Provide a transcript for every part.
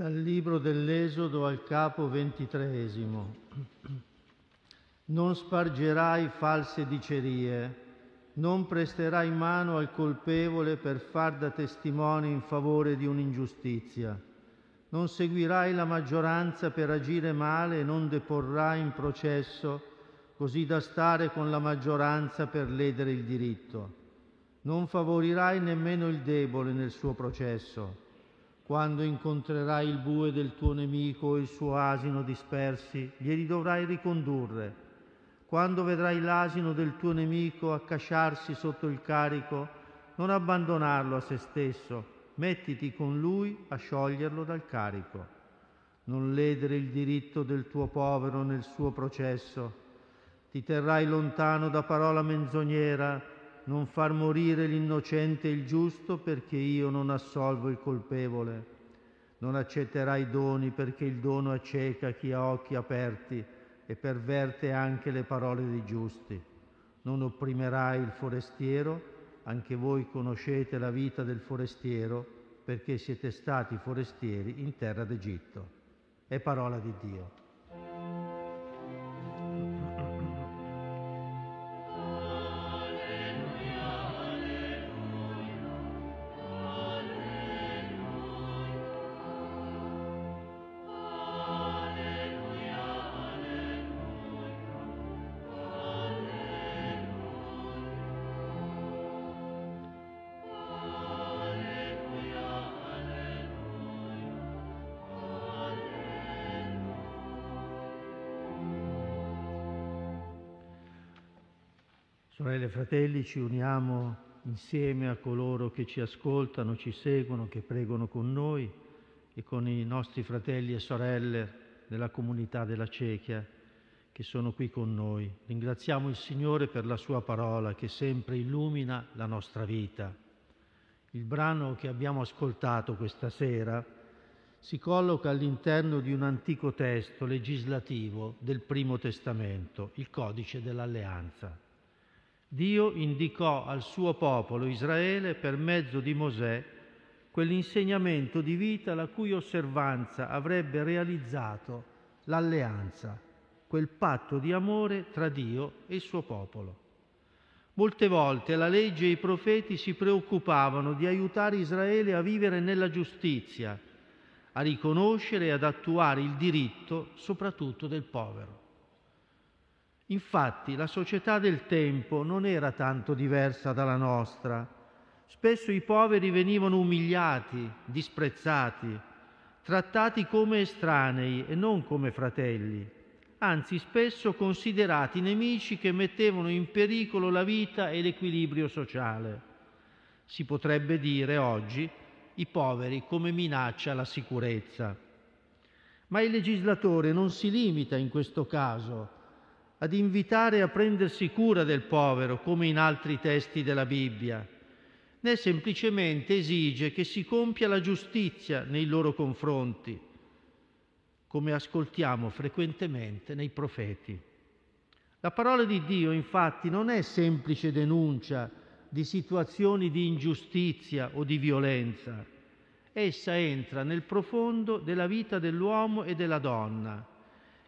Dal libro dell'Esodo al capo ventitreesimo. Non spargerai false dicerie, non presterai mano al colpevole per far da testimone in favore di un'ingiustizia. Non seguirai la maggioranza per agire male e non deporrai in processo così da stare con la maggioranza per ledere il diritto. Non favorirai nemmeno il debole nel suo processo quando incontrerai il bue del tuo nemico o il suo asino dispersi, glieli dovrai ricondurre. Quando vedrai l'asino del tuo nemico accasciarsi sotto il carico, non abbandonarlo a se stesso, mettiti con lui a scioglierlo dal carico. Non ledere il diritto del tuo povero nel suo processo. Ti terrai lontano da parola menzognera, non far morire l'innocente e il giusto perché io non assolvo il colpevole. Non accetterai doni perché il dono acceca chi ha occhi aperti e perverte anche le parole dei giusti. Non opprimerai il forestiero, anche voi conoscete la vita del forestiero perché siete stati forestieri in terra d'Egitto. È parola di Dio. Sorelle e fratelli, ci uniamo insieme a coloro che ci ascoltano, ci seguono, che pregano con noi e con i nostri fratelli e sorelle della comunità della Cechia che sono qui con noi. Ringraziamo il Signore per la sua parola che sempre illumina la nostra vita. Il brano che abbiamo ascoltato questa sera si colloca all'interno di un antico testo legislativo del Primo Testamento, il Codice dell'Alleanza. Dio indicò al suo popolo Israele per mezzo di Mosè quell'insegnamento di vita la cui osservanza avrebbe realizzato l'alleanza, quel patto di amore tra Dio e il suo popolo. Molte volte la legge e i profeti si preoccupavano di aiutare Israele a vivere nella giustizia, a riconoscere e ad attuare il diritto soprattutto del povero. Infatti la società del tempo non era tanto diversa dalla nostra. Spesso i poveri venivano umiliati, disprezzati, trattati come estranei e non come fratelli, anzi spesso considerati nemici che mettevano in pericolo la vita e l'equilibrio sociale. Si potrebbe dire oggi i poveri come minaccia alla sicurezza. Ma il legislatore non si limita in questo caso ad invitare a prendersi cura del povero, come in altri testi della Bibbia, né semplicemente esige che si compia la giustizia nei loro confronti, come ascoltiamo frequentemente nei profeti. La parola di Dio infatti non è semplice denuncia di situazioni di ingiustizia o di violenza, essa entra nel profondo della vita dell'uomo e della donna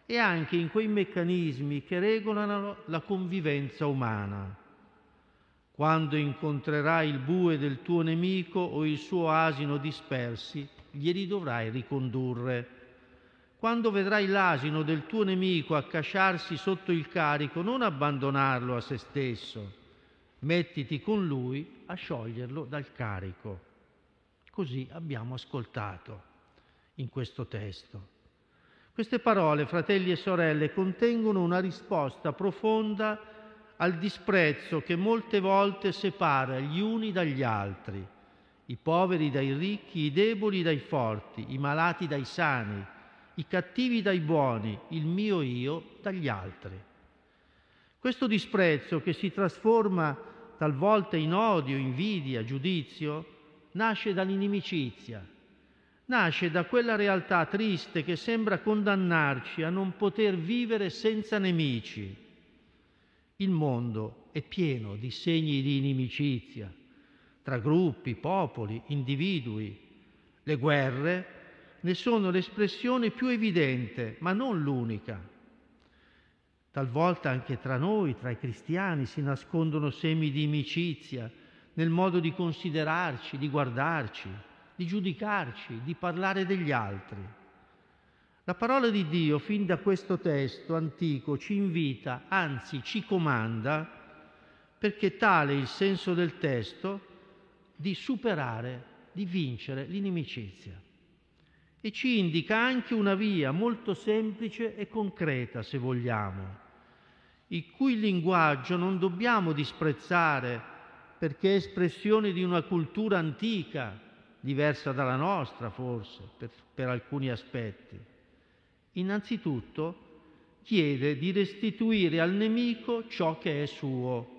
e anche in quei meccanismi che regolano la convivenza umana. Quando incontrerai il bue del tuo nemico o il suo asino dispersi, glieli dovrai ricondurre. Quando vedrai l'asino del tuo nemico accasciarsi sotto il carico, non abbandonarlo a se stesso, mettiti con lui a scioglierlo dal carico. Così abbiamo ascoltato in questo testo. Queste parole, fratelli e sorelle, contengono una risposta profonda al disprezzo che molte volte separa gli uni dagli altri, i poveri dai ricchi, i deboli dai forti, i malati dai sani, i cattivi dai buoni, il mio io dagli altri. Questo disprezzo che si trasforma talvolta in odio, invidia, giudizio, nasce dall'inimicizia, nasce da quella realtà triste che sembra condannarci a non poter vivere senza nemici. Il mondo è pieno di segni di inimicizia tra gruppi, popoli, individui. Le guerre, ne sono l'espressione più evidente, ma non l'unica. Talvolta anche tra noi, tra i cristiani, si nascondono semi di inimicizia nel modo di considerarci, di guardarci, di giudicarci, di parlare degli altri. La parola di Dio, fin da questo testo antico, ci invita, anzi ci comanda, perché tale è il senso del testo, di superare, di vincere l'inimicizia. E ci indica anche una via molto semplice e concreta, se vogliamo, il cui linguaggio non dobbiamo disprezzare perché è espressione di una cultura antica, diversa dalla nostra forse, per, per alcuni aspetti. Innanzitutto chiede di restituire al nemico ciò che è suo,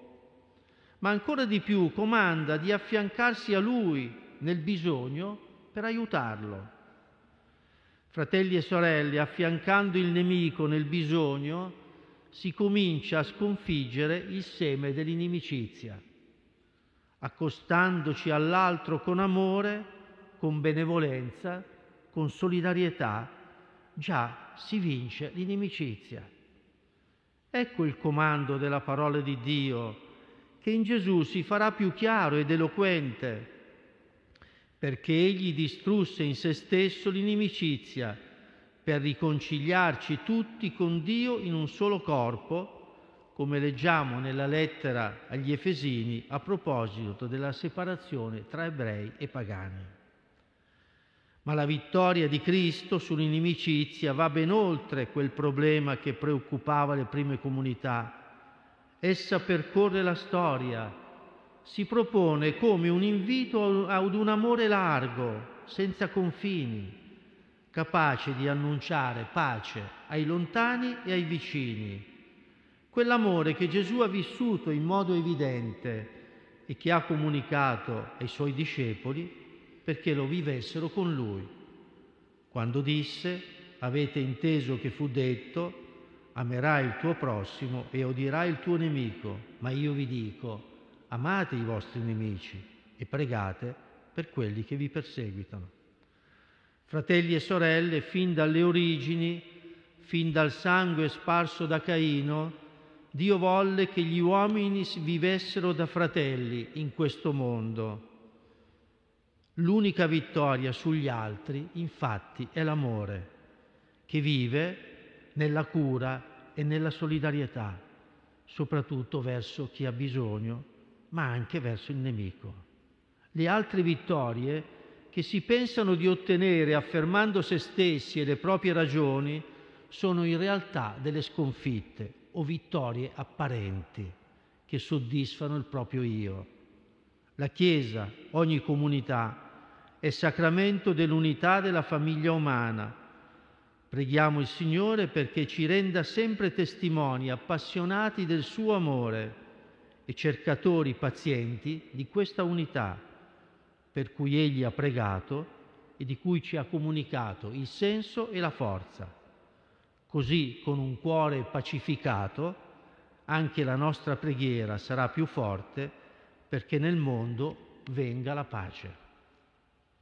ma ancora di più comanda di affiancarsi a lui nel bisogno per aiutarlo. Fratelli e sorelle, affiancando il nemico nel bisogno, si comincia a sconfiggere il seme dell'inimicizia, accostandoci all'altro con amore, con benevolenza, con solidarietà, già si vince l'inimicizia. Ecco il comando della parola di Dio, che in Gesù si farà più chiaro ed eloquente, perché egli distrusse in se stesso l'inimicizia per riconciliarci tutti con Dio in un solo corpo, come leggiamo nella lettera agli Efesini a proposito della separazione tra ebrei e pagani. Ma la vittoria di Cristo sull'inimicizia va ben oltre quel problema che preoccupava le prime comunità. Essa percorre la storia, si propone come un invito ad un amore largo, senza confini, capace di annunciare pace ai lontani e ai vicini. Quell'amore che Gesù ha vissuto in modo evidente e che ha comunicato ai suoi discepoli perché lo vivessero con lui. Quando disse, avete inteso che fu detto, amerai il tuo prossimo e odierai il tuo nemico, ma io vi dico, amate i vostri nemici e pregate per quelli che vi perseguitano. Fratelli e sorelle, fin dalle origini, fin dal sangue sparso da Caino, Dio volle che gli uomini vivessero da fratelli in questo mondo. L'unica vittoria sugli altri, infatti, è l'amore, che vive nella cura e nella solidarietà, soprattutto verso chi ha bisogno, ma anche verso il nemico. Le altre vittorie che si pensano di ottenere affermando se stessi e le proprie ragioni sono in realtà delle sconfitte o vittorie apparenti che soddisfano il proprio io. La Chiesa, ogni comunità, è sacramento dell'unità della famiglia umana. Preghiamo il Signore perché ci renda sempre testimoni appassionati del suo amore e cercatori pazienti di questa unità per cui Egli ha pregato e di cui ci ha comunicato il senso e la forza. Così, con un cuore pacificato, anche la nostra preghiera sarà più forte perché nel mondo venga la pace.